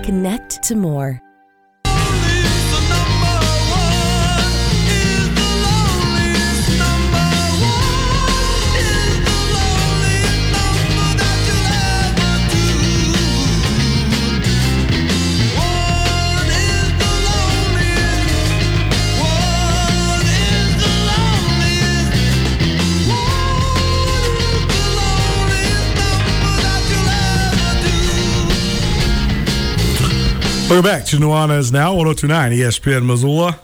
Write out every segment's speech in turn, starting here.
Connect to more. Welcome back to Nuanez Now, 1029 ESPN Missoula.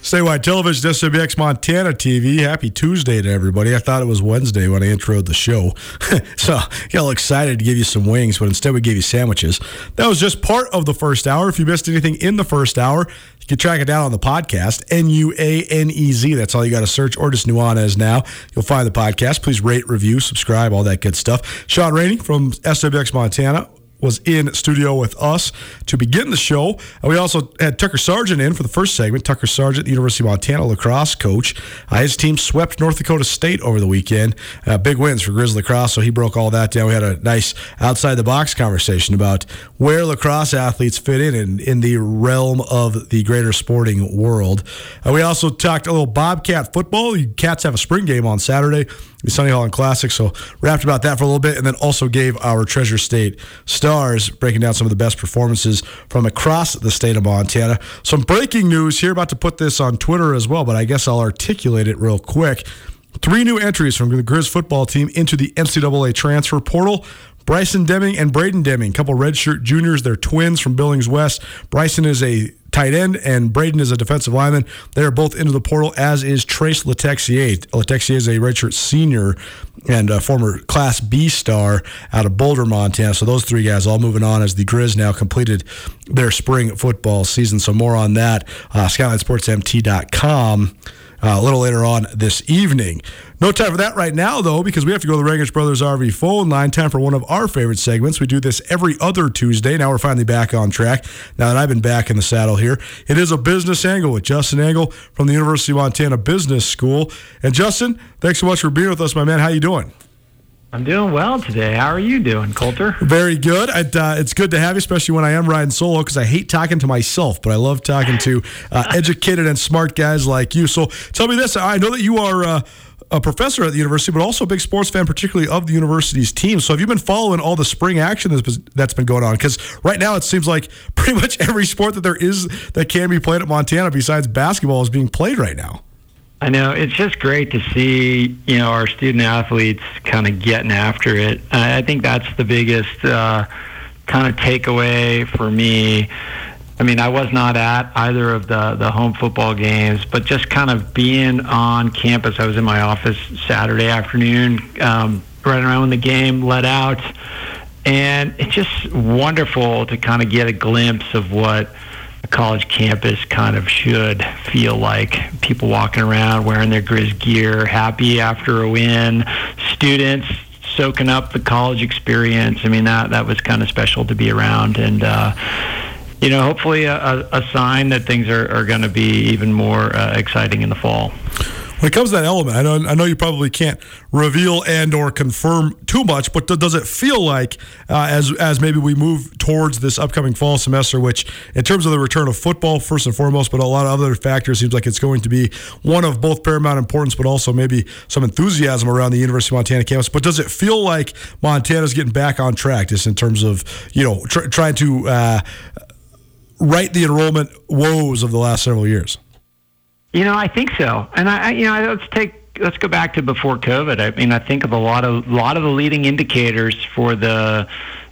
Statewide Television, SWX Montana TV. Happy Tuesday to everybody. I thought it was Wednesday when I introed the show. so got a little excited to give you some wings, but instead we gave you sandwiches. That was just part of the first hour. If you missed anything in the first hour, you can track it down on the podcast. N U A N E Z. That's all you got to search, or just Nuanez Now. You'll find the podcast. Please rate, review, subscribe, all that good stuff. Sean Rainey from SWX Montana was in studio with us to begin the show. We also had Tucker Sargent in for the first segment. Tucker Sargent, University of Montana lacrosse coach. Uh, his team swept North Dakota State over the weekend. Uh, big wins for Grizzly lacrosse, so he broke all that down. We had a nice outside the box conversation about where lacrosse athletes fit in in, in the realm of the greater sporting world. Uh, we also talked a little Bobcat football. You Cats have a spring game on Saturday Sonny Holland Classic. So rapped about that for a little bit, and then also gave our Treasure State stars breaking down some of the best performances from across the state of Montana. Some breaking news here. About to put this on Twitter as well, but I guess I'll articulate it real quick. Three new entries from the Grizz football team into the NCAA transfer portal. Bryson Deming and Braden Deming, couple redshirt juniors. They're twins from Billings West. Bryson is a tight end, and Braden is a defensive lineman. They are both into the portal, as is Trace Letexier. Letexier is a redshirt senior and a former Class B star out of Boulder, Montana. So those three guys all moving on as the Grizz now completed their spring football season. So more on that, uh, SkylineSportsMT.com. Uh, a little later on this evening. No time for that right now, though, because we have to go to the Rangitsch Brothers RV phone line. Time for one of our favorite segments. We do this every other Tuesday. Now we're finally back on track. Now that I've been back in the saddle here, it is a business angle with Justin Angle from the University of Montana Business School. And Justin, thanks so much for being with us, my man. How you doing? I'm doing well today. How are you doing, Colter? Very good. It, uh, it's good to have you, especially when I am riding solo, because I hate talking to myself, but I love talking to uh, educated and smart guys like you. So tell me this: I know that you are. Uh, a professor at the university, but also a big sports fan, particularly of the university's team. So, have you been following all the spring action that's, that's been going on? Because right now it seems like pretty much every sport that there is that can be played at Montana, besides basketball, is being played right now. I know it's just great to see you know our student athletes kind of getting after it. I think that's the biggest uh, kind of takeaway for me. I mean, I was not at either of the, the home football games, but just kind of being on campus. I was in my office Saturday afternoon, um, right around when the game let out. And it's just wonderful to kind of get a glimpse of what a college campus kind of should feel like. People walking around wearing their Grizz gear, happy after a win, students soaking up the college experience. I mean, that, that was kind of special to be around. And, uh, you know, hopefully a, a sign that things are, are going to be even more uh, exciting in the fall. When it comes to that element, I know I know you probably can't reveal and or confirm too much, but does it feel like uh, as as maybe we move towards this upcoming fall semester, which in terms of the return of football first and foremost, but a lot of other factors, seems like it's going to be one of both paramount importance, but also maybe some enthusiasm around the University of Montana campus. But does it feel like Montana's getting back on track, just in terms of you know tr- trying to uh, right the enrollment woes of the last several years? You know, I think so. And I, you know, let's take let's go back to before COVID. I mean, I think of a lot of a lot of the leading indicators for the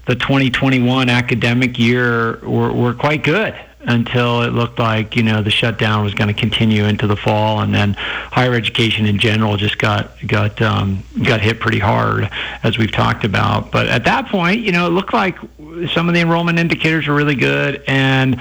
the 2021 academic year were, were quite good until it looked like you know the shutdown was going to continue into the fall, and then higher education in general just got got um, got hit pretty hard, as we've talked about. But at that point, you know, it looked like some of the enrollment indicators were really good, and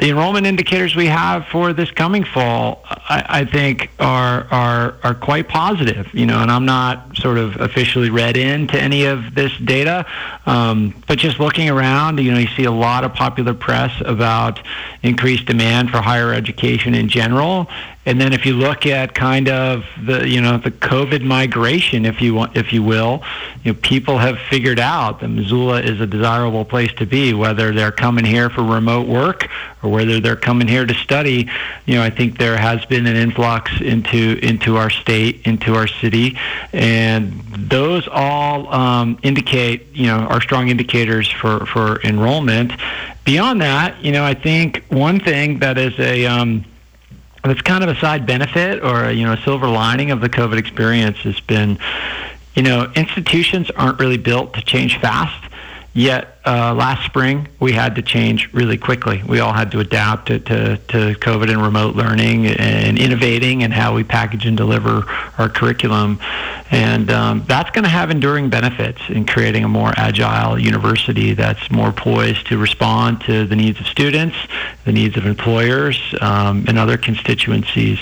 the enrollment indicators we have for this coming fall, I, I, think, are are are quite positive. You know, and I'm not sort of officially read into any of this data, um, but just looking around, you know, you see a lot of popular press about increased demand for higher education in general, and then if you look at kind of the you know the COVID migration, if you want, if you will, you know people have figured out that Missoula is a desirable place to be, whether they're coming here for remote work or whether they're coming here to study. You know, I think there has been an influx into into our state, into our city, and those all um, indicate you know are strong indicators for for enrollment. Beyond that, you know, I think one thing that is a um, that's kind of a side benefit or you know a silver lining of the COVID experience has been, you know, institutions aren't really built to change fast. Yet uh, last spring we had to change really quickly. We all had to adapt to, to, to COVID and remote learning and innovating and how we package and deliver our curriculum. And um, that's going to have enduring benefits in creating a more agile university that's more poised to respond to the needs of students, the needs of employers, um, and other constituencies.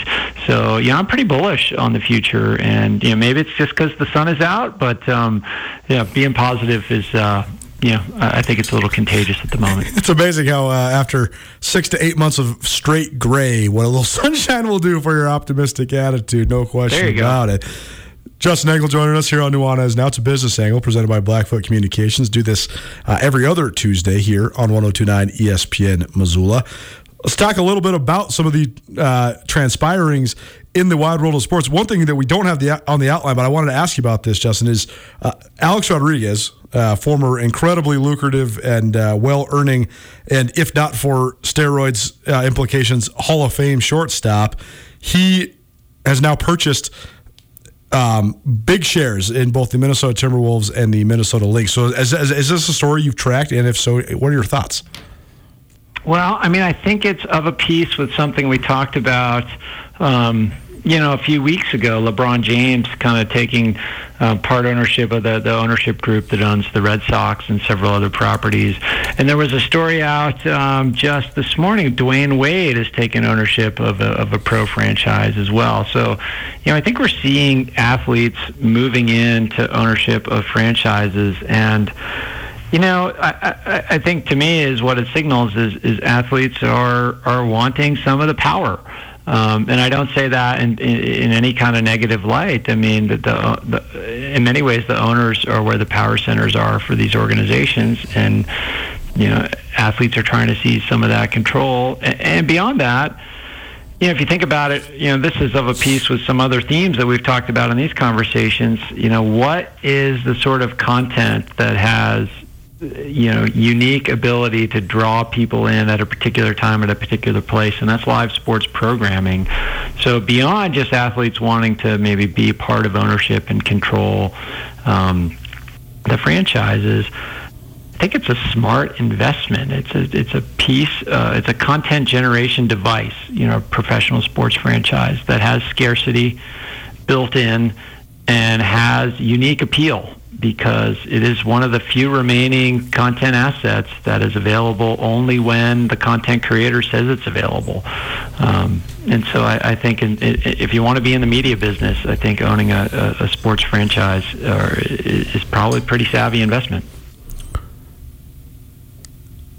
So, yeah, I'm pretty bullish on the future. And, you know, maybe it's just because the sun is out, but, um, yeah, being positive is, uh, know, I think it's a little contagious at the moment. It's amazing how uh, after six to eight months of straight gray, what a little sunshine will do for your optimistic attitude. No question about it. Justin Angle joining us here on Nuanez. Now it's a business angle presented by Blackfoot Communications. Do this uh, every other Tuesday here on 1029 ESPN Missoula. Let's talk a little bit about some of the uh, transpirings in the wide world of sports. One thing that we don't have the, on the outline, but I wanted to ask you about this, Justin, is uh, Alex Rodriguez, uh, former incredibly lucrative and uh, well earning, and if not for steroids uh, implications, Hall of Fame shortstop. He has now purchased um, big shares in both the Minnesota Timberwolves and the Minnesota Lynx. So, is, is, is, this a story you've tracked? And if so, what are your thoughts? Well, I mean, I think it's of a piece with something we talked about. Um, you know, a few weeks ago, LeBron James kind of taking uh, part ownership of the, the ownership group that owns the Red Sox and several other properties. And there was a story out um, just this morning. Dwyane Wade has taken ownership of a, of a pro franchise as well. So, you know, I think we're seeing athletes moving into ownership of franchises and. You know, I, I, I think to me is what it signals is, is athletes are are wanting some of the power. Um, and I don't say that in, in, in, any kind of negative light. I mean, the, the, the, in many ways, the owners are where the power centers are for these organizations, and you know, athletes are trying to seize some of that control. And, and beyond that, you know, if you think about it, you know, this is of a piece with some other themes that we've talked about in these conversations. You know, what is the sort of content that has you know unique ability to draw people in at a particular time at a particular place and that's live sports programming so beyond just athletes wanting to maybe be part of ownership and control um, the franchises I think it's a smart investment. It's a it's a piece. Uh, it's a content generation device. You know, professional sports franchise that has scarcity built in and has unique appeal because it is one of the few remaining content assets that is available only when the content creator says it's available. Um, and so I, I think in, if you want to be in the media business, I think owning a, a, a sports franchise uh, is probably a pretty savvy investment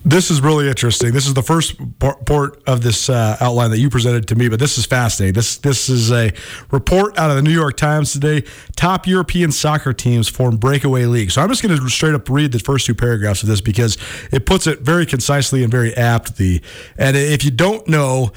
this is really interesting. This is the first part of this uh, outline that you presented to me, but this is fascinating. This this is a report out of the New York Times today. Top European soccer teams form breakaway league. So I'm just going to straight up read the first two paragraphs of this because it puts it very concisely and very aptly. And if you don't know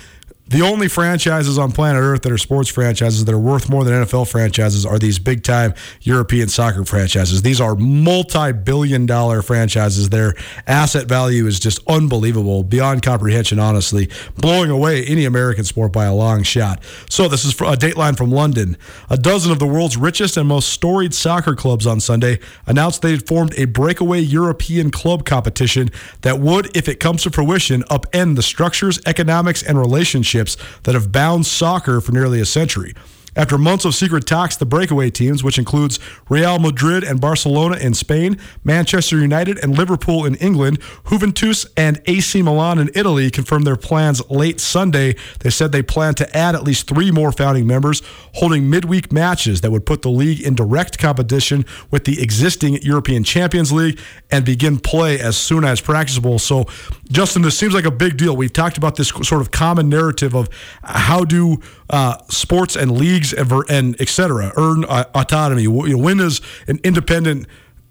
the only franchises on planet Earth that are sports franchises that are worth more than NFL franchises are these big time European soccer franchises. These are multi billion dollar franchises. Their asset value is just unbelievable, beyond comprehension, honestly, blowing away any American sport by a long shot. So, this is a dateline from London. A dozen of the world's richest and most storied soccer clubs on Sunday announced they had formed a breakaway European club competition that would, if it comes to fruition, upend the structures, economics, and relationships that have bound soccer for nearly a century. After months of secret talks, the breakaway teams, which includes Real Madrid and Barcelona in Spain, Manchester United and Liverpool in England, Juventus and AC Milan in Italy, confirmed their plans late Sunday. They said they plan to add at least three more founding members, holding midweek matches that would put the league in direct competition with the existing European Champions League and begin play as soon as practicable. So, Justin, this seems like a big deal. We've talked about this sort of common narrative of how do uh, sports and leagues and, and et cetera earn uh, autonomy? When does an independent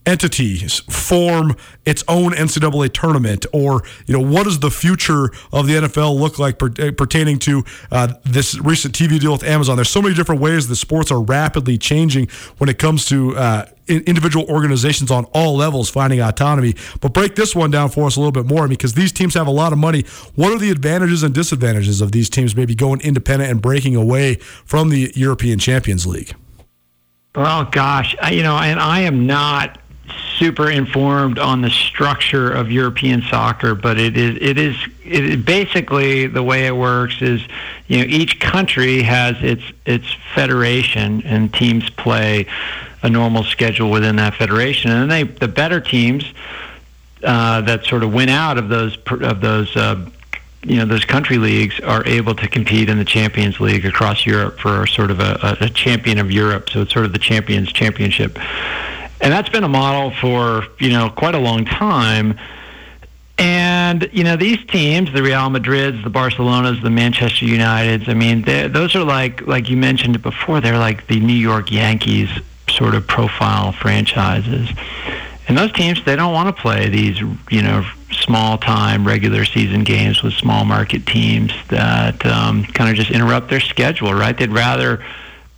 entity form its own NCAA tournament, or you know, what does the future of the NFL look like per, uh, pertaining to uh, this recent TV deal with Amazon? There's so many different ways the sports are rapidly changing when it comes to uh, individual organizations on all levels finding autonomy. But break this one down for us a little bit more because these teams have a lot of money. What are the advantages and disadvantages of these teams maybe going independent and breaking away from the European Champions League? Well, gosh, I, you know, and I am not super informed on the structure of European soccer, but it is it is it is basically the way it works is you know each country has its its federation and teams play a normal schedule within that federation, and then they the better teams uh, that sort of win out of those of those. Uh, you know those country leagues are able to compete in the Champions League across Europe for sort of a, a champion of Europe. So it's sort of the Champions Championship, and that's been a model for you know quite a long time. And you know these teams, the Real Madrids, the Barcelonas, the Manchester Uniteds. I mean, those are like like you mentioned it before. They're like the New York Yankees sort of profile franchises. And those teams, they don't want to play these, you know, small time regular season games with small market teams that um, kind of just interrupt their schedule, right? They'd rather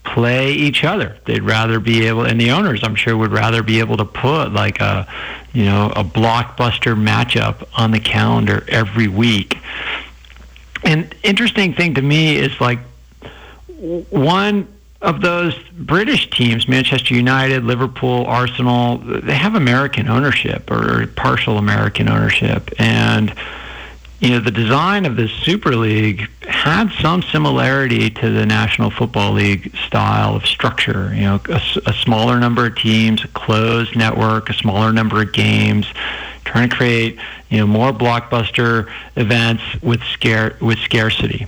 play each other. They'd rather be able, and the owners, I'm sure, would rather be able to put like a, you know, a blockbuster matchup on the calendar every week. And interesting thing to me is like one of those British teams, Manchester United, Liverpool, Arsenal, they have American ownership or partial American ownership. And, you know, the design of this Super League had some similarity to the National Football League style of structure. You know, a, a smaller number of teams, a closed network, a smaller number of games, trying to create, you know, more blockbuster events with scare with scarcity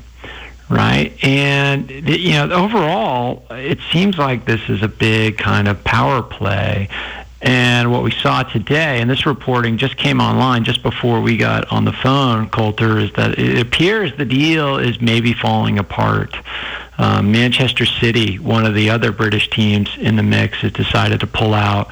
right? And you know, overall, it seems like this is a big kind of power play. And what we saw today, and this reporting just came online just before we got on the phone, Colter, is that it appears the deal is maybe falling apart. Um, Manchester City, one of the other British teams in the mix, has decided to pull out,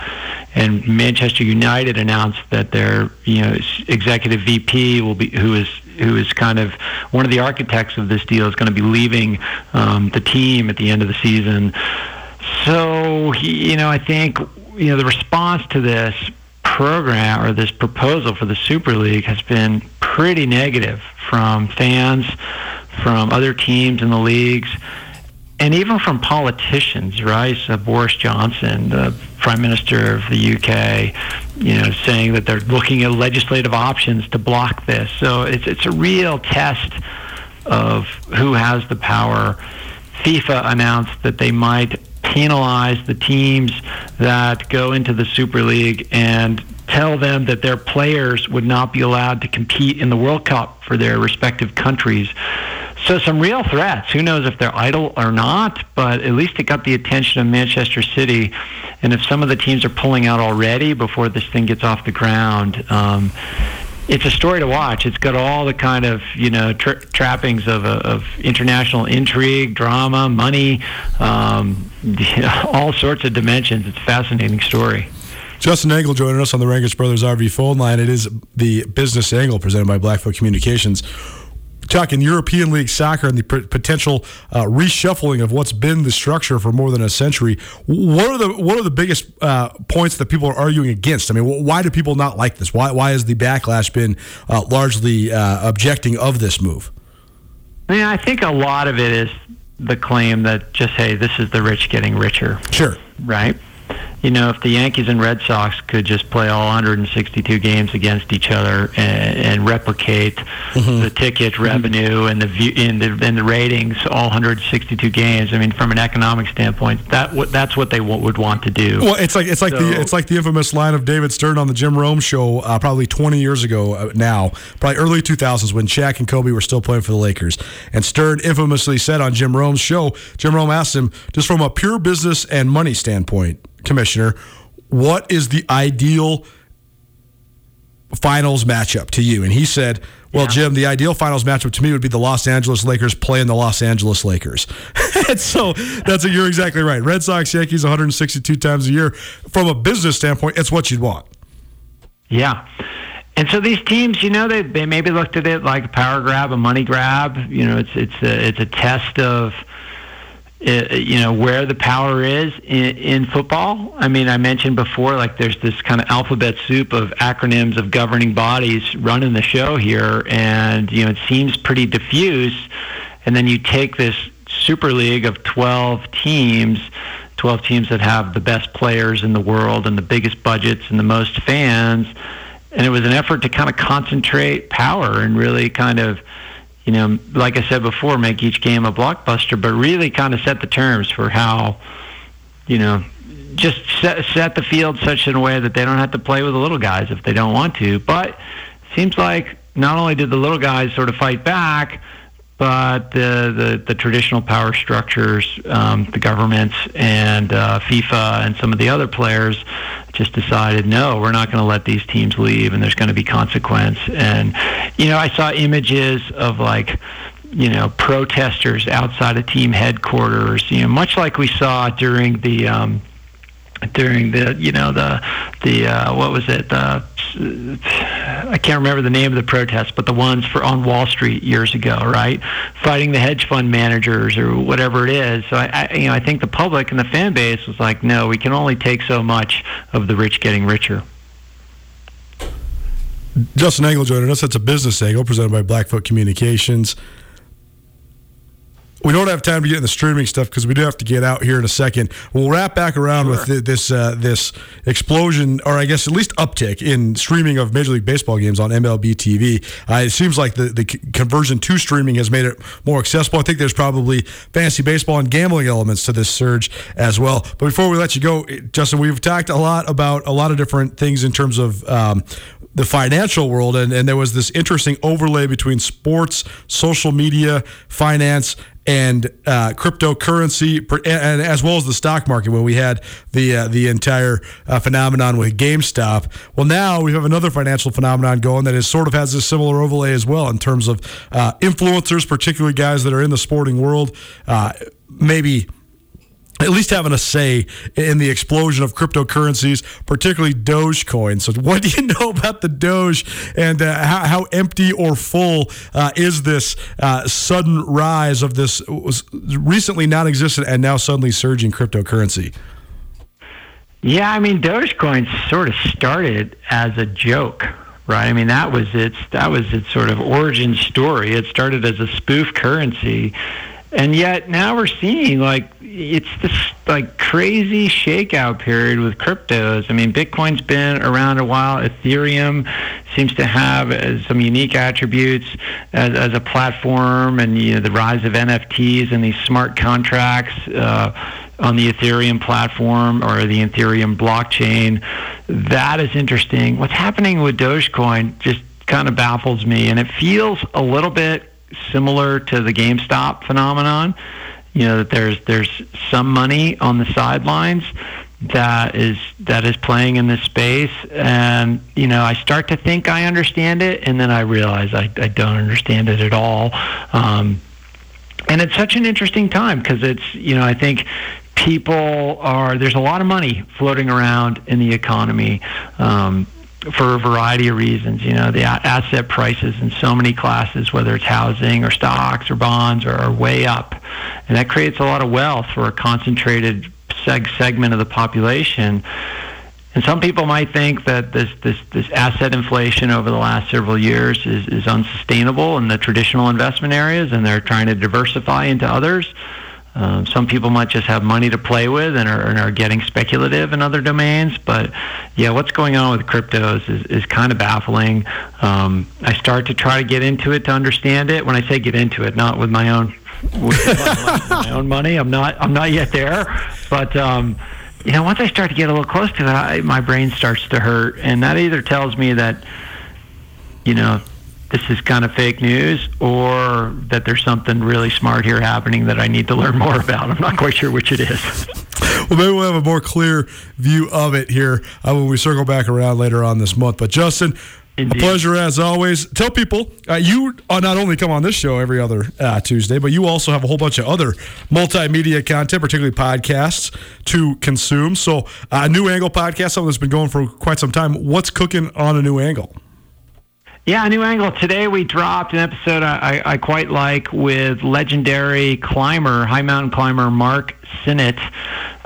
and Manchester United announced that their you know executive VP will be who is who is kind of one of the architects of this deal, is going to be leaving um, the team at the end of the season. So, he, you know, I think you know the response to this program or this proposal for the Super League has been pretty negative from fans, from other teams in the leagues. and even from politicians, right? So Boris Johnson, the Prime Minister of the UK, you know, saying that they're looking at legislative options to block this. So it's it's a real test of who has the power. FIFA announced that they might penalize the teams that go into the Super League and tell them that their players would not be allowed to compete in the World Cup for their respective countries. So some real threats. Who knows if they're idle or not? But at least it got the attention of Manchester City. And if some of the teams are pulling out already before this thing gets off the ground, um, it's a story to watch. It's got all the kind of you know tra- trappings of, uh, of international intrigue, drama, money, um, all sorts of dimensions. It's a fascinating story. Justin Angle joining us on the Rangitsch Brothers RV phone line. It is the business angle presented by Blackfoot Communications talking European League soccer and the p- potential uh, reshuffling of what's been the structure for more than a century. What are the what are the biggest uh, points that people are arguing against? I mean, why do people not like this? Why why has the backlash been uh, largely uh, objecting of this move? I mean, I think a lot of it is the claim that just hey, this is the rich getting richer. Sure. Right you know, if the Yankees and Red Sox could just play all 162 games against each other and, and replicate mm-hmm. the ticket mm-hmm. revenue and the view and the, and the ratings, all 162 games. I mean, from an economic standpoint, that that's what they w- would want to do. Well, it's like it's like so, the it's like the infamous line of David Stern on the Jim Rome show, uh, probably 20 years ago uh, now, probably early 2000s when Shaq and Kobe were still playing for the Lakers, and Stern infamously said on Jim Rome's show, Jim Rome asked him just from a pure business and money standpoint commissioner, what is the ideal finals matchup to you? And he said, well, yeah. Jim, the ideal finals matchup to me would be the Los Angeles Lakers playing the Los Angeles Lakers. and so that's a, you're exactly right. Red Sox, Yankees, 162 times a year. From a business standpoint, it's what you'd want. Yeah. And so these teams, you know, they, they maybe looked at it like a power grab, a money grab. You know, it's it's a, it's a test of – Uh, you know where the power is in, in, football. I mean, I mentioned before, like there's this kind of alphabet soup of acronyms of governing bodies running the show here, and you know it seems pretty diffuse. And then you take this Super League of 12 teams, 12 teams that have the best players in the world and the biggest budgets and the most fans, and it was an effort to kind of concentrate power and really kind of you know, like I said before, make each game a blockbuster, but really kind of set the terms for how, you know, just set, set the field such in a way that they don't have to play with the little guys if they don't want to. But it seems like not only did the little guys sort of fight back, but the, the, the traditional power structures, um, the governments and uh, FIFA and some of the other players just decided, no, we're not going to let these teams leave, and there's going to be consequence. And you know, I saw images of like you know protesters outside of team headquarters. You know, much like we saw during the. Um, during the you know the the uh, what was it the I can't remember the name of the protest, but the ones for on Wall Street years ago, right? Fighting the hedge fund managers or whatever it is. So I, I you know I think the public and the fan base was like, no, we can only take so much of the rich getting richer. Justin Angle joining us. That's a business angle presented by Blackfoot Communications we don't have time to get in the streaming stuff because we do have to get out here in a second. We'll wrap back around sure. with this uh, this explosion, or I guess at least uptick in streaming of Major League Baseball games on MLB TV. Uh, it seems like the, the conversion to streaming has made it more accessible. I think there's probably fantasy baseball and gambling elements to this surge as well. But before we let you go, Justin, we've talked a lot about a lot of different things in terms of um, the financial world, and, and there was this interesting overlay between sports, social media, finance, and uh, cryptocurrency, and as well as the stock market, when we had the uh, the entire uh, phenomenon with GameStop. Well, now we have another financial phenomenon going that is sort of has a similar overlay as well in terms of uh, influencers, particularly guys that are in the sporting world, uh, maybe at least having a say in the explosion of cryptocurrencies, particularly Dogecoin. So, what do you know about the Doge and uh, how, how, empty or full uh, is this uh, sudden rise of this recently non existent and now suddenly surging cryptocurrency? Yeah, I mean, Dogecoin sort of started as a joke, right? I mean, that was its that was its sort of origin story. It started as a spoof currency And yet now we're seeing like it's this like crazy shakeout period with cryptos. I mean, Bitcoin's been around a while. Ethereum seems to have uh, some unique attributes as, as a platform, and you know, the rise of NFTs and these smart contracts. Uh, on the Ethereum platform or the Ethereum blockchain. That is interesting. What's happening with Dogecoin just kind of baffles me, and it feels a little bit similar to the GameStop phenomenon. You know that there's there's some money on the sidelines that is that is playing in this space, and you know I start to think I understand it, and then I realize I, I don't understand it at all. Um, and it's such an interesting time because it's you know I think people are there's a lot of money floating around in the economy. Um, for a variety of reasons. You know, the asset prices in so many classes, whether it's housing or stocks or bonds, are, are way up, and that creates a lot of wealth for a concentrated seg- segment of the population. And some people might think that this, this, this asset inflation over the last several years is, is unsustainable in the traditional investment areas, and they're trying to diversify into others. Um, some people might just have money to play with and are, and are, getting speculative in other domains. But yeah, what's going on with cryptos is, is kind of baffling. Um, I start to try to get into it to understand it. When I say get into it, not with my own with my, own money. I'm not. I'm not yet there. But um, you know, once I start to get a little close to it, I, my brain starts to hurt, and that either tells me that you know this is kind of fake news or that there's something really smart here happening that I need to learn more about. I'm not quite sure which it is. well, maybe we'll have a more clear view of it here uh, when we circle back around later on this month. But Justin, Indeed. A pleasure as always. Tell people uh, you uh, not only come on this show every other uh, Tuesday, but you also have a whole bunch of other multimedia content, particularly podcasts, to consume. So, a uh, new angle podcast, something that's been going for quite some time. What's cooking on a new angle? Yeah, a new angle. Today we dropped an episode I, I quite like with legendary climber, high mountain climber Mark Synnott.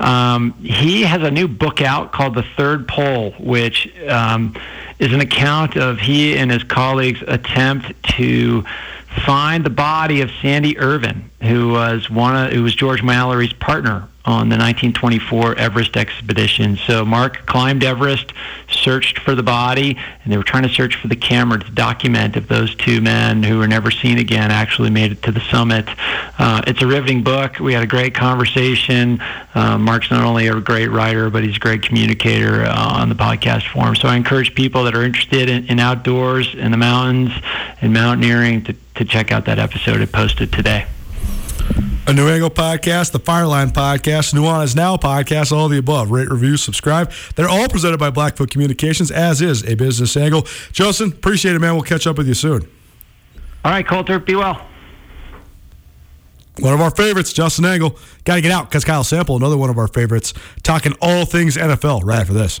Um, he has a new book out called The Third Pole, which um, is an account of he and his colleagues' attempt to find the body of Sandy Irvine, who was one of, who was George Mallory's partner on the 1924 Everest expedition. So Mark climbed Everest, searched for the body, and they were trying to search for the camera to document if those two men who were never seen again actually made it to the summit. Uh, it's a riveting book. We had a great conversation. Uh, Mark's not only a great writer, but he's a great communicator uh, on the podcast forum. So I encourage people that are interested in, in outdoors, in the mountains, and mountaineering to, to check out that episode. It posted today a New Angle podcast, the Fireline podcast, Nuanez Now podcast, all the above. Rate, review, subscribe. They're all presented by Blackfoot Communications, as is a business angle. Justin, appreciate it, man. We'll catch up with you soon. All right, Colter, be well. One of our favorites, Justin Angle. Got to get out because Kyle Sample, another one of our favorites, talking all things NFL right after this.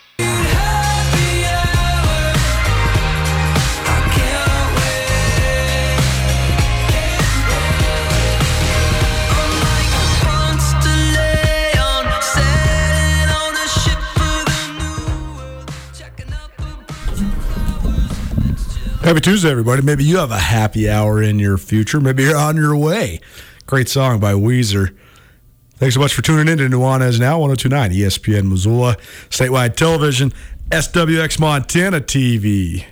Happy Tuesday, everybody. Maybe you have a happy hour in your future. Maybe you're on your way. Great song by Weezer. Thanks so much for tuning in to Nuanez Now, 1029 ESPN Missoula, statewide television, SWX Montana TV.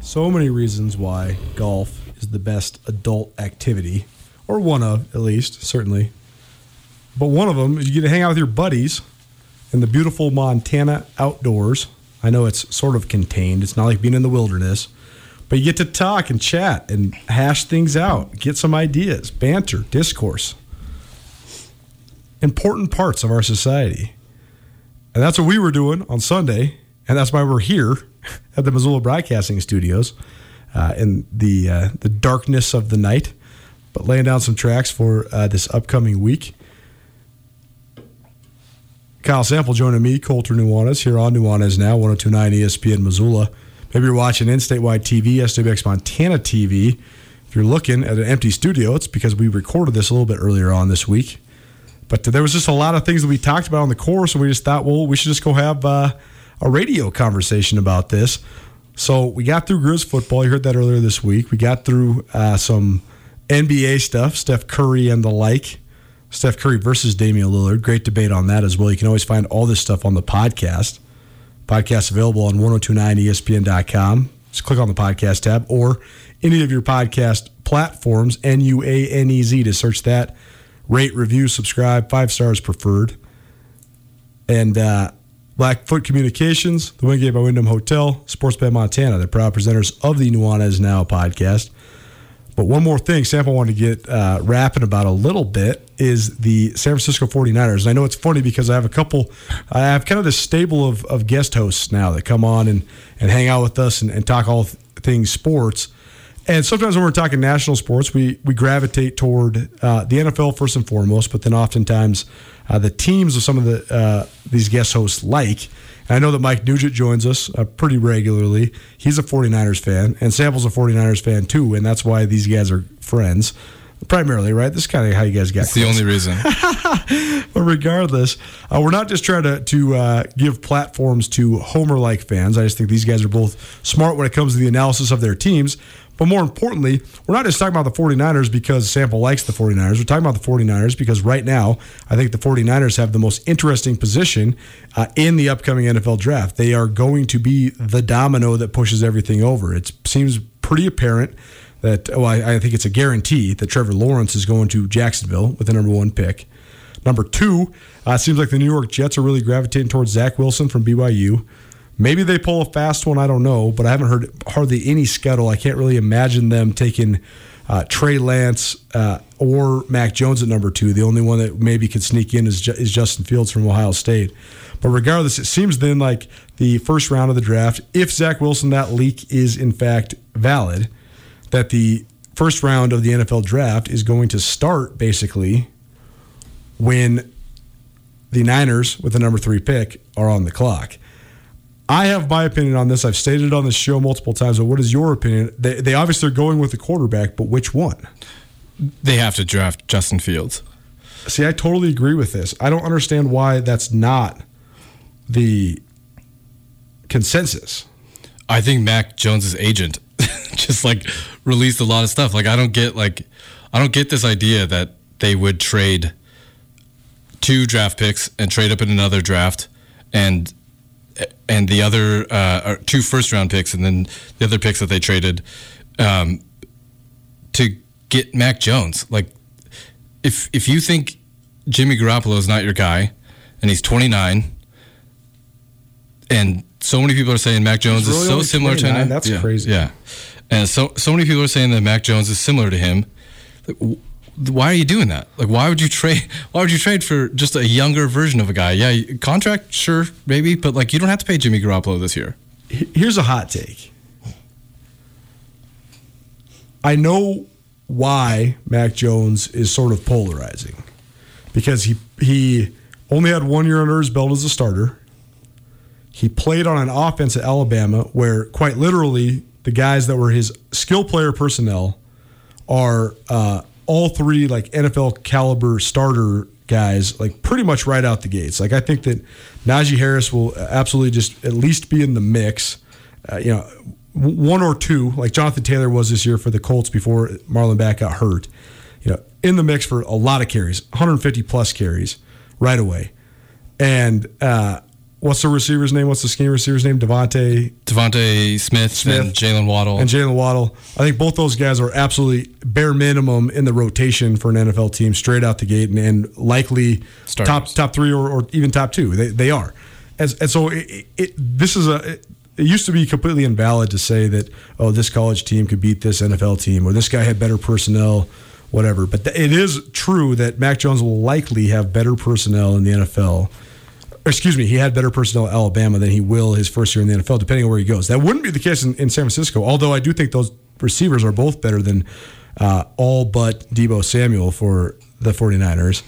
So many reasons why golf is the best adult activity, or one of, at least, certainly. But one of them is you get to hang out with your buddies in the beautiful Montana outdoors I know it's sort of contained. It's not like being in the wilderness, but you get to talk and chat and hash things out, get some ideas, banter, discourse. Important parts of our society. And that's what we were doing on Sunday. And that's why we're here at the Missoula Broadcasting Studios uh, in the uh, the darkness of the night, but laying down some tracks for uh, this upcoming week. Kyle Sample joining me, Colter Nuanez, here on Nuanez Now, 1029 ESPN Missoula. Maybe you're watching in statewide TV, SWX Montana TV. If you're looking at an empty studio, it's because we recorded this a little bit earlier on this week. But there was just a lot of things that we talked about on the course, and we just thought, well, we should just go have uh, a radio conversation about this. So we got through Grizz football. You heard that earlier this week. We got through uh, some NBA stuff, Steph Curry and the like. Steph Curry versus Damian Lillard. Great debate on that as well. You can always find all this stuff on the podcast. Podcast available on 1029ESPN.com. Just click on the podcast tab or any of your podcast platforms, N U A N E Z, to search that. Rate, review, subscribe, five stars preferred. And uh, Blackfoot Communications, the Wingate by Wyndham Hotel, Sportsbet Montana, the proud presenters of the Nuanez Now podcast. But one more thing, Sam, I wanted to get uh, rapping about a little bit is the San Francisco 49ers. And I know it's funny because I have a couple, I have kind of this stable of, of guest hosts now that come on and, and hang out with us and, and talk all things sports. And sometimes when we're talking national sports, we, we gravitate toward uh, the NFL first and foremost, but then oftentimes uh, the teams of some of the uh, these guest hosts like. I know that Mike Nugent joins us uh, pretty regularly. He's a 49ers fan, and Sample's a 49ers fan too, and that's why these guys are friends. Primarily, right? This is kind of how you guys got. It's the only reason. but regardless, uh, we're not just trying to to uh, give platforms to Homer-like fans. I just think these guys are both smart when it comes to the analysis of their teams. But more importantly, we're not just talking about the 49ers because Sample likes the 49ers. We're talking about the 49ers because right now, I think the 49ers have the most interesting position uh, in the upcoming NFL draft. They are going to be the domino that pushes everything over. It seems pretty apparent that, well, I, I think it's a guarantee that Trevor Lawrence is going to Jacksonville with the number one pick. Number two, uh, it seems like the New York Jets are really gravitating towards Zach Wilson from BYU. Maybe they pull a fast one. I don't know, but I haven't heard hardly any scuttle. I can't really imagine them taking uh, Trey Lance uh, or Mac Jones at number two. The only one that maybe could sneak in is, is Justin Fields from Ohio State. But regardless, it seems then like the first round of the draft, if Zach Wilson, that leak is in fact valid, that the first round of the NFL draft is going to start basically when the Niners, with the number three pick, are on the clock. I have my opinion on this. I've stated it on the show multiple times. But what is your opinion? They, they obviously are going with the quarterback, but which one? They have to draft Justin Fields. See, I totally agree with this. I don't understand why that's not the consensus. I think Mac Jones's agent just like released a lot of stuff. Like I don't get like I don't get this idea that they would trade two draft picks and trade up in another draft and and the other uh, two first round picks, and then the other picks that they traded um, to get Mac Jones. Like, if if you think Jimmy Garoppolo is not your guy, and he's 29, and so many people are saying Mac Jones really is so similar to him. That's yeah, crazy. Yeah, and so so many people are saying that Mac Jones is similar to him. Like, why are you doing that? Like, why would you trade? Why would you trade for just a younger version of a guy? Yeah, contract, sure, maybe, but like, you don't have to pay Jimmy Garoppolo this year. Here's a hot take. I know why Mac Jones is sort of polarizing because he he only had one year under his belt as a starter. He played on an offense at Alabama where, quite literally, the guys that were his skill player personnel are. Uh, all three like NFL caliber starter guys, like pretty much right out the gates. Like I think that Najee Harris will absolutely just at least be in the mix. Uh, you know, one or two, like Jonathan Taylor was this year for the Colts before Marlon Mack got hurt. You know, in the mix for a lot of carries, 150 plus carries right away. And uh, what's the receiver's name? What's the scheme receiver's name? DeVonta DeVonta Smith, Smith and Jaylen Waddle. And Jaylen Waddle. I think both those guys are absolutely bare minimum in the rotation for an NFL team straight out the gate and, and likely Starters. top top three or, or, even top two. They, they are. and, and so it, it, this is a. It, it used to be completely invalid to say that oh this college team could beat this NFL team or this guy had better personnel, whatever. But th- it is true that Mac Jones will likely have better personnel in the NFL. Excuse me, he had better personnel at Alabama than he will his first year in the NFL, depending on where he goes. That wouldn't be the case in, in San Francisco, although I do think those receivers are both better than uh, all but Deebo Samuel for the 49ers.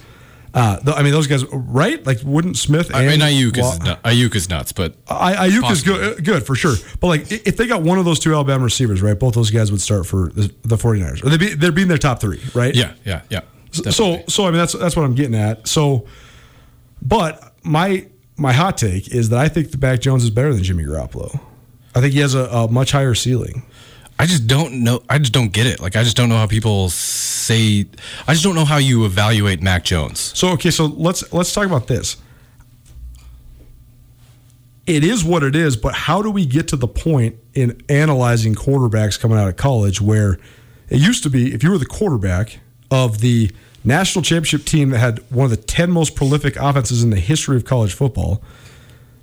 Uh, th- I mean, those guys, right? Like, wouldn't Smith? I mean, and Aiyuk is, Wa- Aiyuk is nuts, but I, Aiyuk is good, good for sure. But like, if they got one of those two Alabama receivers, right, both those guys would start for the, the 49ers, or they'd be they're being their top three, right? yeah, yeah, yeah. So, so I mean, that's that's what I'm getting at. So, but my my hot take is that I think the Mac Jones is better than Jimmy Garoppolo. I think he has a, a much higher ceiling. I just don't know. I just don't get it. Like, I just don't know how people say. I just don't know how you evaluate Mac Jones. So okay, so let's let's talk about this. It is what it is, but how do we get to the point in analyzing quarterbacks coming out of college where it used to be if you were the quarterback of the national championship team that had one of the 10 most prolific offenses in the history of college football,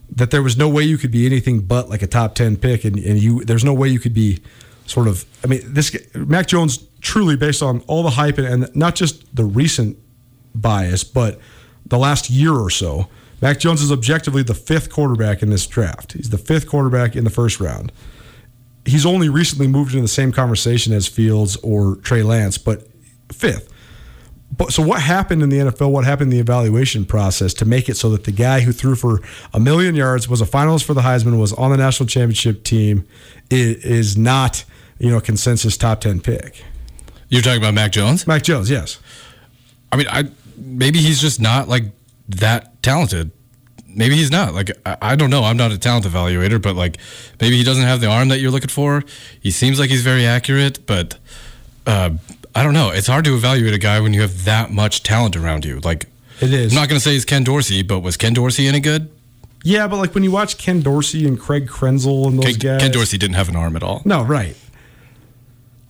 that there was no way you could be anything but like a top 10 pick and, and you there's no way you could be sort of I mean this Mac Jones truly based on all the hype and, and not just the recent bias but the last year or so Mac Jones is objectively the fifth quarterback in this draft. He's the fifth quarterback in the first round. He's only recently moved into the same conversation as Fields or Trey Lance, but fifth. But so what happened in the NFL? What happened in the evaluation process to make it so that the guy who threw for a million yards was a finalist for the Heisman, was on the national championship team, is, not you know a consensus top ten pick? You're talking about Mac Jones? Mac Jones, yes. I mean, I maybe he's just not like that talented. Maybe he's not. Like I, I don't know. I'm not a talent evaluator, but like maybe he doesn't have the arm that you're looking for. He seems like he's very accurate, but uh, I don't know. It's hard to evaluate a guy when you have that much talent around you. Like It is. I'm not going to say he's Ken Dorsey, but was Ken Dorsey any good? Yeah, but like when you watch Ken Dorsey and Craig Krenzel and those Ken, guys, Ken Dorsey didn't have an arm at all. No, right.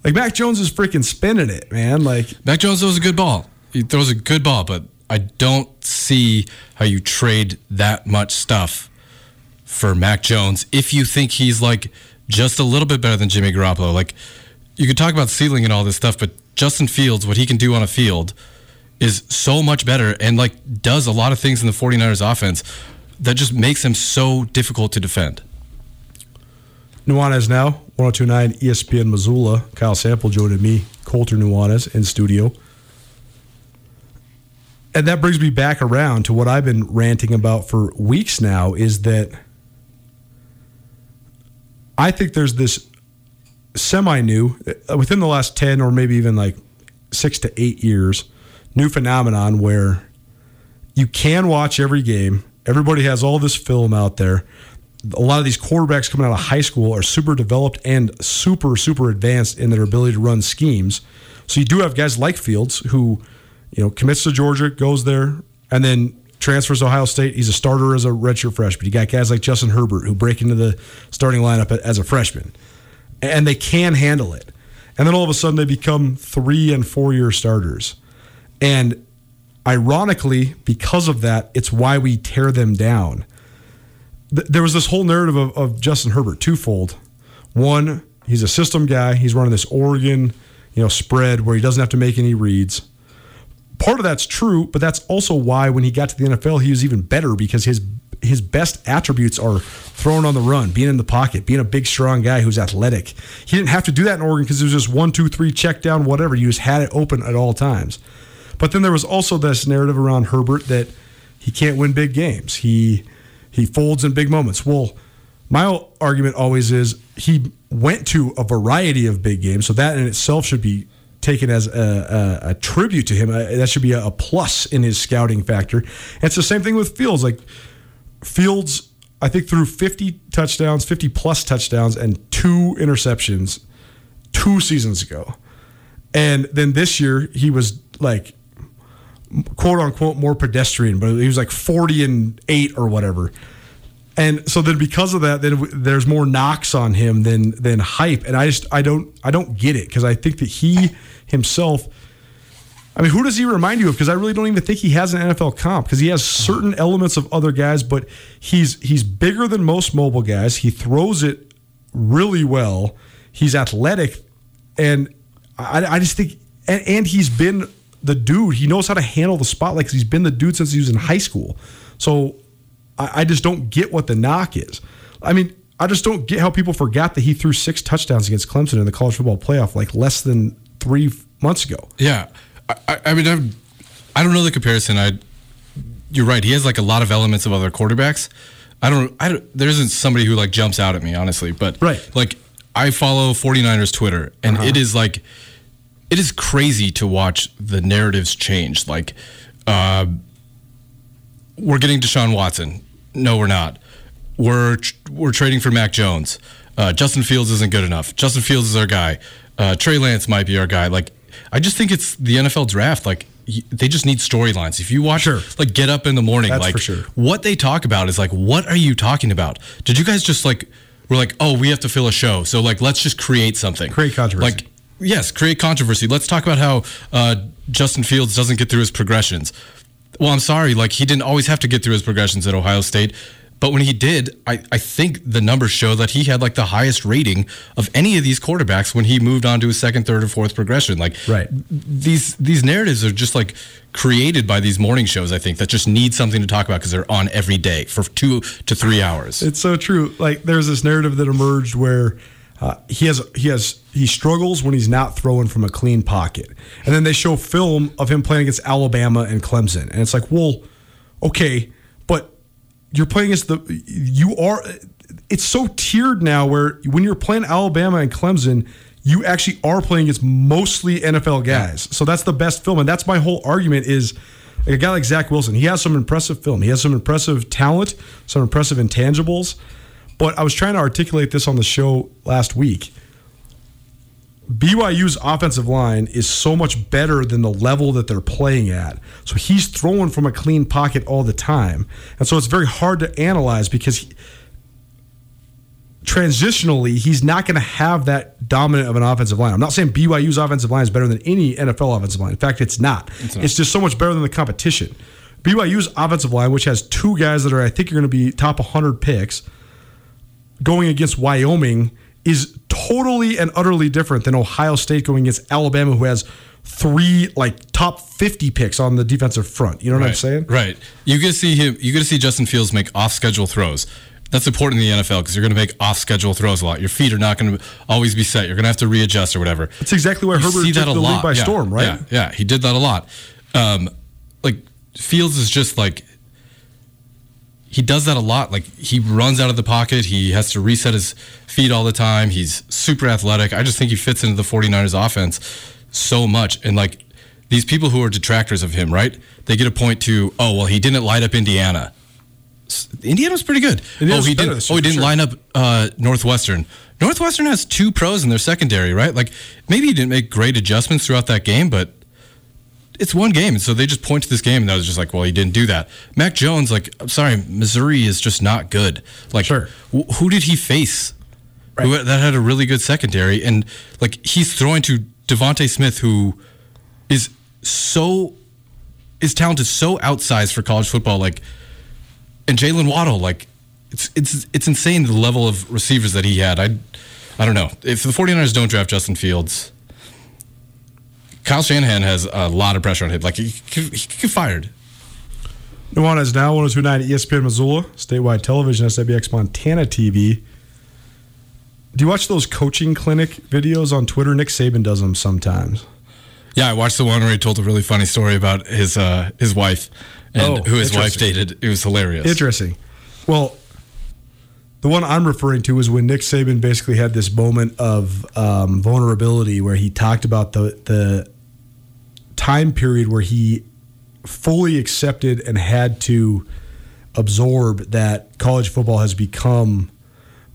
Like Mac Jones is freaking spinning it, man. Like Mac Jones throws a good ball. He throws a good ball, but I don't see how you trade that much stuff for Mac Jones if you think he's like just a little bit better than Jimmy Garoppolo. Like you could talk about ceiling and all this stuff, but Justin Fields, what he can do on a field is so much better and like does a lot of things in the 49ers offense that just makes him so difficult to defend. Nuanez now, 1029 ESPN Missoula. Kyle Sample joining me, Colter Nuanez in studio. And that brings me back around to what I've been ranting about for weeks now is that I think there's this semi new, uh, within the last 10 or maybe even like six to eight years, new phenomenon where you can watch every game. Everybody has all this film out there. A lot of these quarterbacks coming out of high school are super developed and super, super advanced in their ability to run schemes. So you do have guys like Fields who, you know, commits to Georgia, goes there, and then transfers to Ohio State. He's a starter as a redshirt freshman. You got guys like Justin Herbert who break into the starting lineup as a freshman, and they can handle it. And then all of a sudden they become three and four year starters. And ironically, because of that, it's why we tear them down. There was this whole narrative of, of Justin Herbert twofold. One, he's a system guy. He's running this Oregon, you know, spread where he doesn't have to make any reads. Part of that's true, but that's also why when he got to the NFL, he was even better because his his best attributes are throwing on the run, being in the pocket, being a big, strong guy who's athletic. He didn't have to do that in Oregon because it was just one, two, three, check down, whatever. You just had it open at all times. But then there was also this narrative around Herbert that he can't win big games. He he folds in big moments. Well, my argument always is he went to a variety of big games, so that in itself should be taken as a, a, a tribute to him. Uh, that should be a, a plus in his scouting factor. And it's the same thing with Fields. Like Fields, I think threw 50 touchdowns, 50 plus touchdowns, and two interceptions two seasons ago. And then this year, he was like, quote unquote, more pedestrian, but he was like 40 and 8 or whatever. And so then because of that, then there's more knocks on him than than hype. And I just I don't I don't get it because I think that he himself I mean, who does he remind you of? Because I really don't even think he has an NFL comp because he has certain elements of other guys, but he's he's bigger than most mobile guys. He throws it really well. He's athletic, and I, I just think, and, and he's been the dude. He knows how to handle the spotlight because he's been the dude since he was in high school. So I, I just don't get what the knock is. I mean, I just don't get how people forgot that he threw six touchdowns against Clemson in the college football playoff like less than three months ago. Yeah, I, I mean, I'm, I don't know the comparison. I, you're right. He has like a lot of elements of other quarterbacks. I don't. I don't. There isn't somebody who like jumps out at me, honestly. But Right. like I follow 49ers Twitter, and it is like, it is crazy to watch the narratives change. Like, uh, we're getting Deshaun Watson. No, we're not. We're we're trading for Mac Jones. Uh, Justin Fields isn't good enough. Justin Fields is our guy. Uh, Trey Lance might be our guy. Like, I just think it's the NFL draft. Like, they just need storylines. If you watch, Sure. like, get up in the morning, That's like, sure. what they talk about is like, what are you talking about? Did you guys just like, we're like, oh, we have to fill a show, so like, let's just create something, Create controversy. Like, yes, create controversy. Let's talk about how uh, Justin Fields doesn't get through his progressions. Well, I'm sorry, like he didn't always have to get through his progressions at Ohio State. But when he did, I, I think the numbers show that he had like the highest rating of any of these quarterbacks when he moved on to his second, third, or fourth progression. Like Right. these these narratives are just like created by these morning shows, I think, that just need something to talk about because they're on every day for two to three hours. It's so true. Like there's this narrative that emerged where uh, he has he has he struggles when he's not throwing from a clean pocket, and then they show film of him playing against Alabama and Clemson, and it's like, well, okay, you're playing against the you are. It's so tiered now where when you're playing Alabama and Clemson. You actually are playing against mostly NFL guys, so that's the best film, and that's my whole argument. Is like a guy like Zach Wilson, he has some impressive film. He has some impressive talent, some impressive intangibles. But I was trying to articulate this on the show last week. BYU's offensive line is so much better than the level that they're playing at. So he's throwing from a clean pocket all the time. And so it's very hard to analyze because he, transitionally, he's not going to have that dominant of an offensive line. I'm not saying BYU's offensive line is better than any NFL offensive line. In fact, it's not. It's, just so much better than the competition. BYU's offensive line, which has two guys that are, I think, are going to be top 100 picks, going against Wyoming, is totally and utterly different than Ohio State going against Alabama, who has three like top 50 picks on the defensive front. You know what I'm saying? Right. You get to see him. You get to see Justin Fields make off-schedule throws. That's important in the NFL because you're going to make off-schedule throws a lot. Your feet are not going to always be set. You're going to have to readjust or whatever. That's exactly why You Herbert took that a the lot league by Yeah, storm, right? Yeah, yeah, he did that a lot. Um, like Fields is just like he does that a lot. Like he runs out of the pocket. He has to reset his feet all the time. He's super athletic. I just think he fits into the 49ers offense so much. And like these people who are detractors of him, right? They get a point to, oh, well, he didn't light up Indiana. Indiana's pretty good. Indiana's oh, he didn't. Oh, he didn't sure. line up uh, Northwestern. Northwestern has two pros in their secondary, right? Like maybe he didn't make great adjustments throughout that game, but it's one game, and so they just point to this game, and I was just like, well, he didn't do that. Mac Jones, like, I'm sorry, Missouri is just not good. Like, Sure. wh- who did he face? Who, that had a really good secondary, and like he's throwing to DeVonta Smith, who is so his talent is so outsized for college football. Like, and Jaylen Waddle, like, it's it's it's insane the level of receivers that he had. I I don't know if the 49ers don't draft Justin Fields. Kyle Shanahan has a lot of pressure on him. Like he could, he could get fired. Nuanez now 1029 ESPN Missoula, statewide television, SWX Montana TV. Do you watch those coaching clinic videos on Twitter? Nick Saban does them sometimes. Yeah, I watched the one where he told a really funny story about his uh, his wife and Oh, who his wife dated. It was hilarious. Interesting. Well, the one I'm referring to is when Nick Saban basically had this moment of um, vulnerability where he talked about the the time period where he fully accepted and had to absorb that college football has become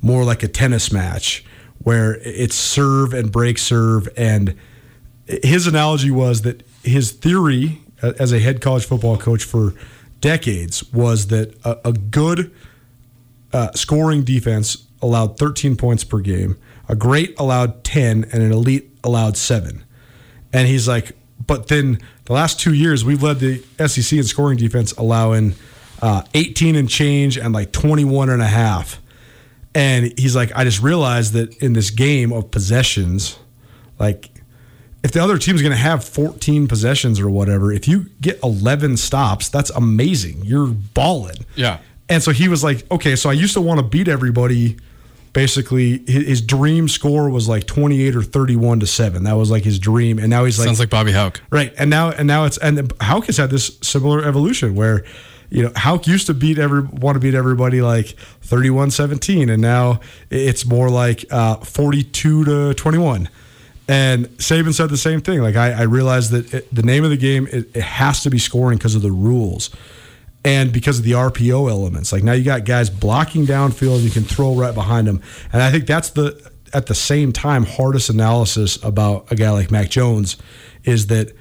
more like a tennis match where it's serve and break serve and his analogy was that his theory as a head college football coach for decades was that a, a good uh, scoring defense allowed 13 points per game, a great allowed 10, and an elite allowed seven. And he's like, but then the last two years we've led the SEC in scoring defense, allowing uh, 18 and change and like 21 and a half. And he's like, I just realized that in this game of possessions, like if the other team's going to have 14 possessions or whatever, if you get 11 stops, that's amazing. You're balling. Yeah. And so he was like, okay, so I used to want to beat everybody. Basically, his, his dream score was like 28 or 31 to 7. That was like his dream. And now he's like, Sounds like Bobby Hauck Right, and now and now it's and Hauck has had this similar evolution where you know Hauck used to beat every want to beat everybody like 31-17 and now it's more like uh, 42 to 21. And Saban said the same thing. Like I, I realized that it, the name of the game it, it has to be scoring because of the rules and because of the RPO elements. Like now you got guys blocking downfield, you can throw right behind them, and I think that's the at the same time hardest analysis about a guy like Mac Jones is that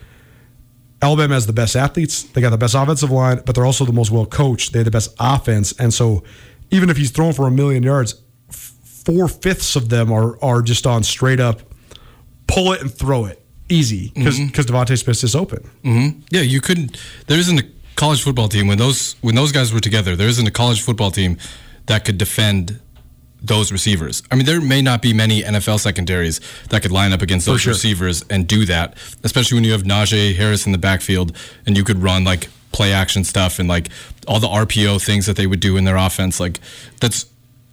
Alabama has the best athletes, they got the best offensive line, but they're also the most well coached. They have the best offense, and so even if he's throwing for a million yards, four fifths of them are are just on straight up pull it and throw it easy because because mm-hmm. DeVonta Smith is open. Mm-hmm. Yeah, you couldn't. There isn't a college football team when those when those guys were together. There isn't a college football team that could defend those receivers. I mean, there may not be many NFL secondaries that could line up against those sure. receivers and do that, especially when you have Najee Harris in the backfield and you could run like play action stuff and like all the RPO things that they would do in their offense. Like that's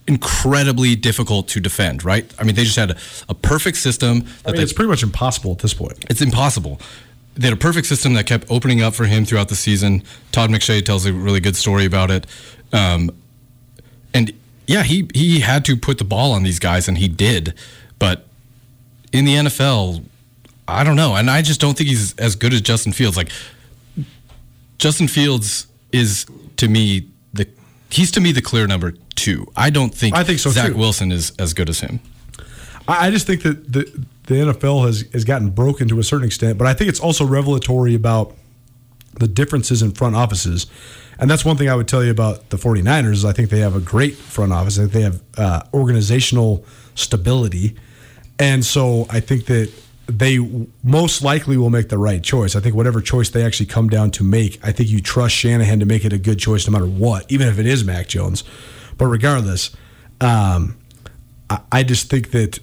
incredibly difficult to defend, right? I mean, they just had a, a perfect system that I mean, they it's pretty much impossible at this point. it's impossible. They had a perfect system that kept opening up for him throughout the season. Todd McShay tells a really good story about it. Um, and yeah, he he had to put the ball on these guys, and he did. But in the NFL, I don't know, and I just don't think he's as good as Justin Fields. Like Justin Fields is to me the he's to me the clear number two. I don't think I think so, Zach too. Wilson is as good as him. I, I just think that the the NFL has has gotten broken to a certain extent, but I think it's also revelatory about the differences in front offices. And that's one thing I would tell you about the 49ers is I think they have a great front office. I think they have uh, organizational stability. And so I think that they most likely will make the right choice. I think whatever choice they actually come down to make, I think you trust Shanahan to make it a good choice no matter what, even if it is Mac Jones. But regardless, um, I, I just think that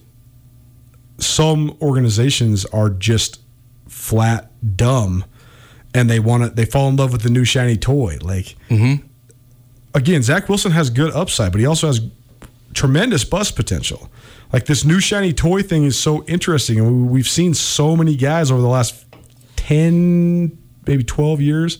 some organizations are just flat dumb and they want to they fall in love with the new shiny toy. Like mm-hmm. again zach wilson has good upside but he also has tremendous bust potential. Like this new shiny toy thing is so interesting and we've seen so many guys over the last 10 maybe 12 years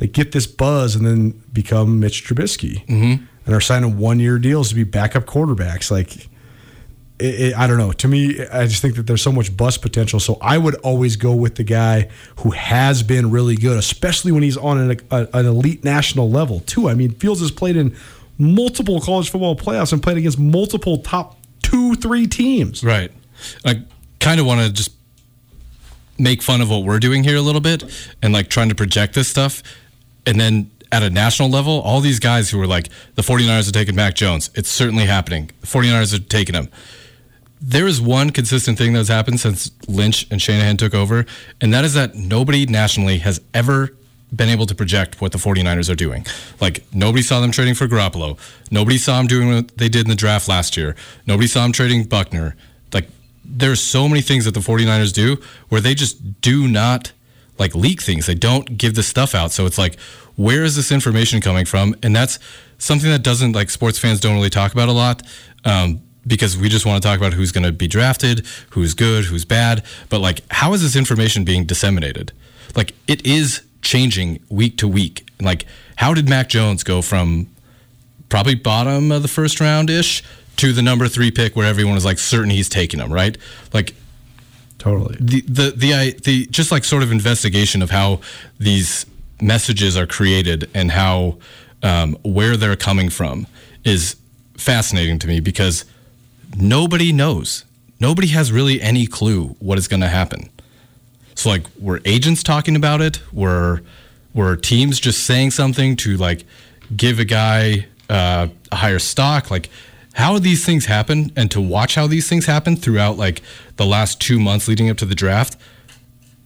they get this buzz and then become Mitch Trubisky mm-hmm. and are signing one year deals to be backup quarterbacks. Like, it, it, I don't know. To me, I just think that there's so much bust potential. So I would always go with the guy who has been really good, especially when he's on an, a, an elite national level, too. I mean, Fields has played in multiple college football playoffs and played against multiple top two, three teams. Right. I kind of want to just make fun of what we're doing here a little bit and like trying to project this stuff. And then at a national level, all these guys who are like, the 49ers are taking Mac Jones. It's certainly happening. The 49ers are taking him. There is one consistent thing that's happened since Lynch and Shanahan took over, and that is that nobody nationally has ever been able to project what the 49ers are doing. Like, nobody saw them trading for Garoppolo. Nobody saw them doing what they did in the draft last year. Nobody saw them trading Buckner. Like, there's so many things that the 49ers do where they just do not like leak things. They don't give the stuff out. So it's like, where is this information coming from? And that's something that doesn't like sports fans don't really talk about a lot. Um, because we just want to talk about who's going to be drafted, who's good, who's bad. But like, how is this information being disseminated? Like, it is changing week to week. Like, how did Mac Jones go from probably bottom of the first round ish to the number three pick where everyone is like certain he's taking him, right? Like, Totally. the the the the just like sort of investigation of how these messages are created and how um, where they're coming from is fascinating to me because nobody knows. Nobody has really any clue what is going to happen. So like, were agents talking about it? Were were teams just saying something to like give a guy uh, a higher stock? Like, how these things happen and to watch how these things happen throughout like the last two months leading up to the draft,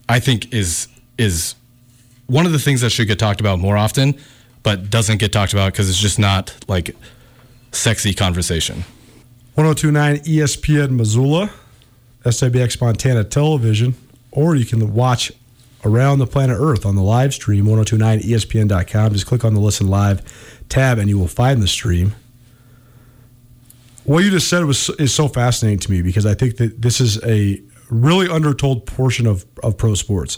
I think is is one of the things that should get talked about more often, but doesn't get talked about because it's just not like sexy conversation. 1029 ESPN Missoula, SWX Montana Television, or you can watch Around the Planet Earth on the live stream, 1029ESPN.com. Just click on the Listen Live tab and you will find the stream. What you just said was is so fascinating to me because I think that this is a really undertold portion of, of pro sports.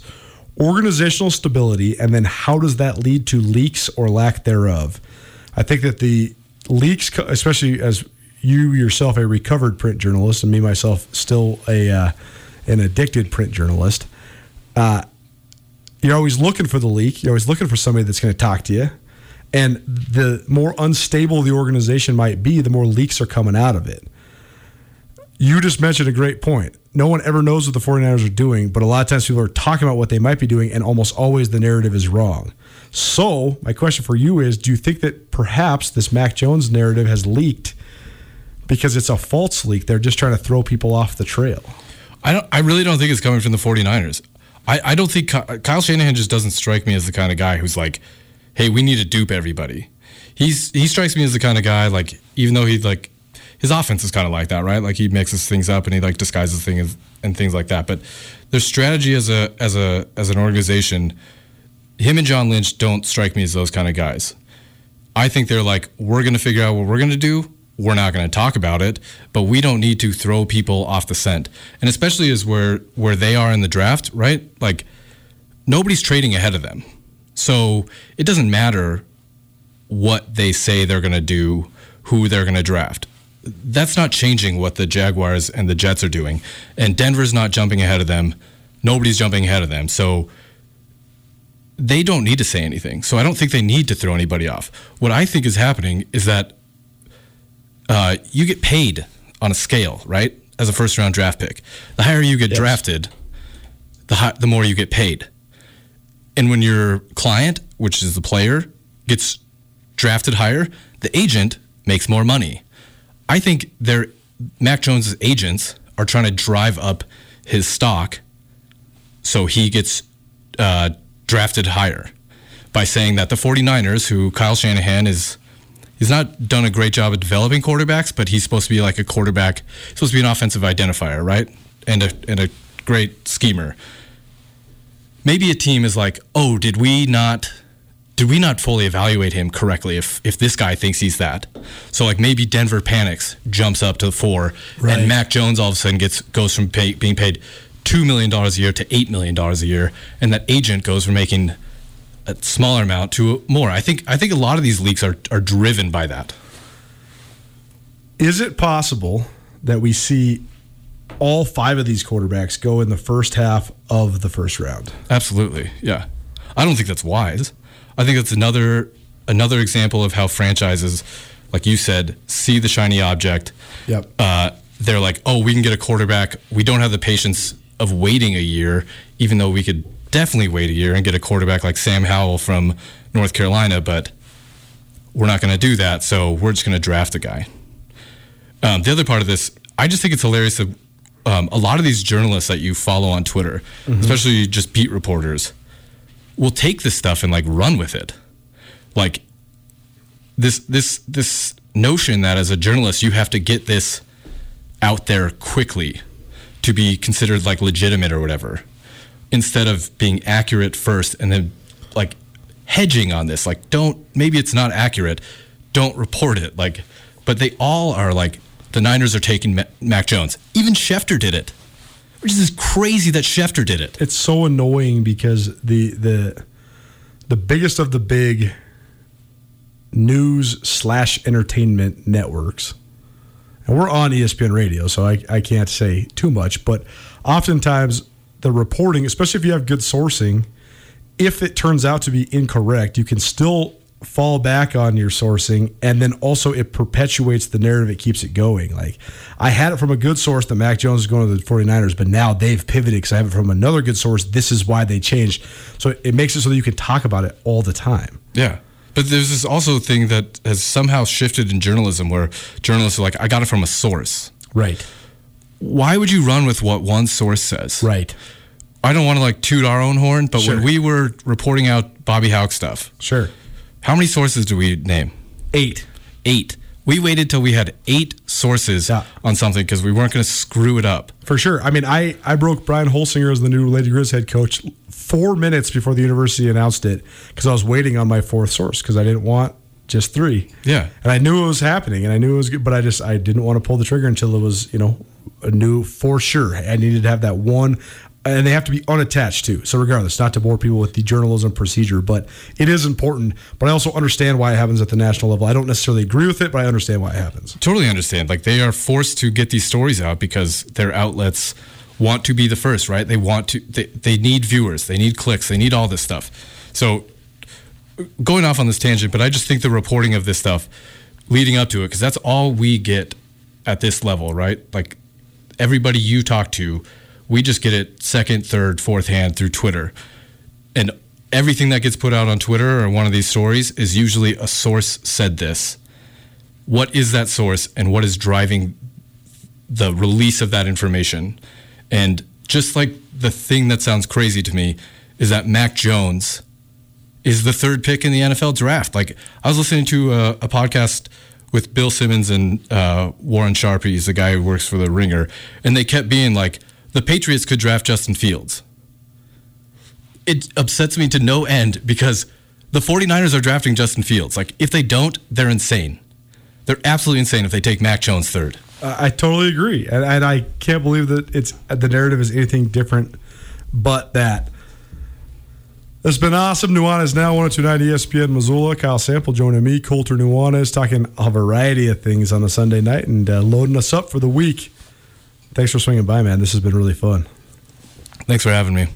Organizational stability, and then how does that lead to leaks or lack thereof? I think that the leaks, especially as you yourself a recovered print journalist, and me myself still a uh, an addicted print journalist, uh, you're always looking for the leak. You're always looking for somebody that's going to talk to you. And the more unstable the organization might be, the more leaks are coming out of it. You just mentioned a great point. No one ever knows what the 49ers are doing, but a lot of times people are talking about what they might be doing, and almost always the narrative is wrong. So, my question for you is do you think that perhaps this Mac Jones narrative has leaked because it's a false leak? They're just trying to throw people off the trail. I don't. I really don't think it's coming from the 49ers. I, I don't think Kyle Shanahan just doesn't strike me as the kind of guy who's like, "Hey, we need to dupe everybody." He's he strikes me as the kind of guy like, even though he like his offense is kind of like that, right? Like he mixes things up and he like disguises things and things like that. But their strategy as a as a as an organization, him and John Lynch don't strike me as those kind of guys. I think they're like, we're going to figure out what we're going to do. We're not going to talk about it, but we don't need to throw people off the scent. And especially as where where they are in the draft, right? Like nobody's trading ahead of them. So it doesn't matter what they say they're going to do, who they're going to draft. That's not changing what the Jaguars and the Jets are doing. And Denver's not jumping ahead of them. Nobody's jumping ahead of them. So they don't need to say anything. So I don't think they need to throw anybody off. What I think is happening is that uh, you get paid on a scale, right? As a first round draft pick. The higher you get drafted, the high, the more you get paid. And when your client, which is the player, gets drafted higher, the agent makes more money. I think they're Mac Jones's agents are trying to drive up his stock so he gets uh, drafted higher by saying that the 49ers, who Kyle Shanahan is, he's not done a great job at developing quarterbacks, but he's supposed to be like a quarterback, supposed to be an offensive identifier, right? And a, and a great schemer. Maybe a team is like, oh, did we not did we not fully evaluate him correctly if if this guy thinks he's that? So like maybe Denver panics, jumps up to the four, Right. and Mac Jones all of a sudden gets goes from pay, being paid two million dollars a year to eight million dollars a year, and that agent goes from making a smaller amount to more. I think I think a lot of these leaks are are driven by that. Is it possible that we see all five of these quarterbacks go in the first half of the first round? Absolutely, yeah. I don't think that's wise. I think that's another another example of how franchises, like you said, see the shiny object. Yep. Uh, they're like, oh, we can get a quarterback. We don't have the patience of waiting a year, even though we could definitely wait a year and get a quarterback like Sam Howell from North Carolina, but we're not going to do that. So we're just going to draft a guy. Um, the other part of this, I just think it's hilarious that um, a lot of these journalists that you follow on Twitter, especially just beat reporters, will take this stuff and like run with it. Like this this this notion that as a journalist you have to get this out there quickly to be considered like legitimate or whatever instead of being accurate first and then like hedging on this. Like don't maybe it's not accurate. Don't report it. Like but they all are like the Niners are taking Mac Jones. Even Schefter did it. Which is crazy that Schefter did it. It's so annoying because the the the biggest of the big news slash entertainment networks, and we're on ESPN radio, so I, I can't say too much, but oftentimes the reporting, especially if you have good sourcing, if it turns out to be incorrect, you can still fall back on your sourcing and then also it perpetuates the narrative it keeps it going like i had it from a good source that mac jones is going to the 49ers but now they've pivoted because i have it from another good source this is why they changed so it makes it so that you can talk about it all the time Yeah. But there's this also thing that has somehow shifted in journalism where journalists are like, I got it from a source. right Why would you run with what one source says? right I don't want to like toot our own horn, but Sure. when we were reporting out Bobby Hauck stuff, sure how many sources do we name? eight Eight. We waited till we had eight sources Yeah. on something because we weren't going to screw it up. For sure. I mean, I, I broke Brian Holsinger as the new Lady Griz head coach four minutes before the university announced it because I was waiting on my fourth source because I didn't want just three. Yeah. And I knew it was happening and I knew it was good, but I just, I didn't want to pull the trigger until it was, you know, a new for sure. I needed to have that one. And they have to be unattached too. So, regardless, not to bore people with the journalism procedure, but it is important. But I also understand why it happens at the national level. I don't necessarily agree with it, but I understand why it happens. Totally understand. Like they are forced to get these stories out because their outlets want to be the first, right? They want to. They, they need viewers. They need clicks. They need all this stuff. So going off on this tangent, but I just think the reporting of this stuff leading up to it, because that's all we get at this level, right? Like everybody you talk to, we just get it second, third, fourth hand through Twitter. And everything that gets put out on Twitter or one of these stories is usually a source said this. What is that source and what is driving the release of that information? And just like the thing that sounds crazy to me is that Mac Jones is the third pick in the NFL draft. Like I was listening to a, a podcast with Bill Simmons and uh, Warren Sharp. He's the guy who works for the Ringer, and they kept being like, the Patriots could draft Justin Fields. It upsets me to no end because the 49ers are drafting Justin Fields. Like if they don't, they're insane. They're absolutely insane if they take Mac Jones third. I totally agree, and, and I can't believe that it's the narrative is anything different but that. It's been awesome. Nuanez now 1029 ESPN Missoula. Kyle Sample joining me, Colter Nuanez, talking a variety of things on a Sunday night and uh, loading us up for the week. Thanks for swinging by, man. This has been really fun. Thanks for having me.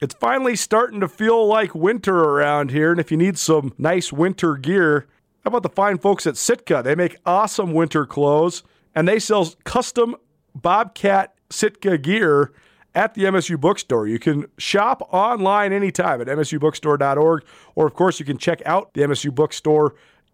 It's finally starting to feel like winter around here, and if you need some nice winter gear, how about the fine folks at Sitka? They make awesome winter clothes, and they sell custom Bobcat Sitka gear at the MSU bookstore. You can shop online anytime at msubookstore.org, or of course, you can check out the MSU bookstore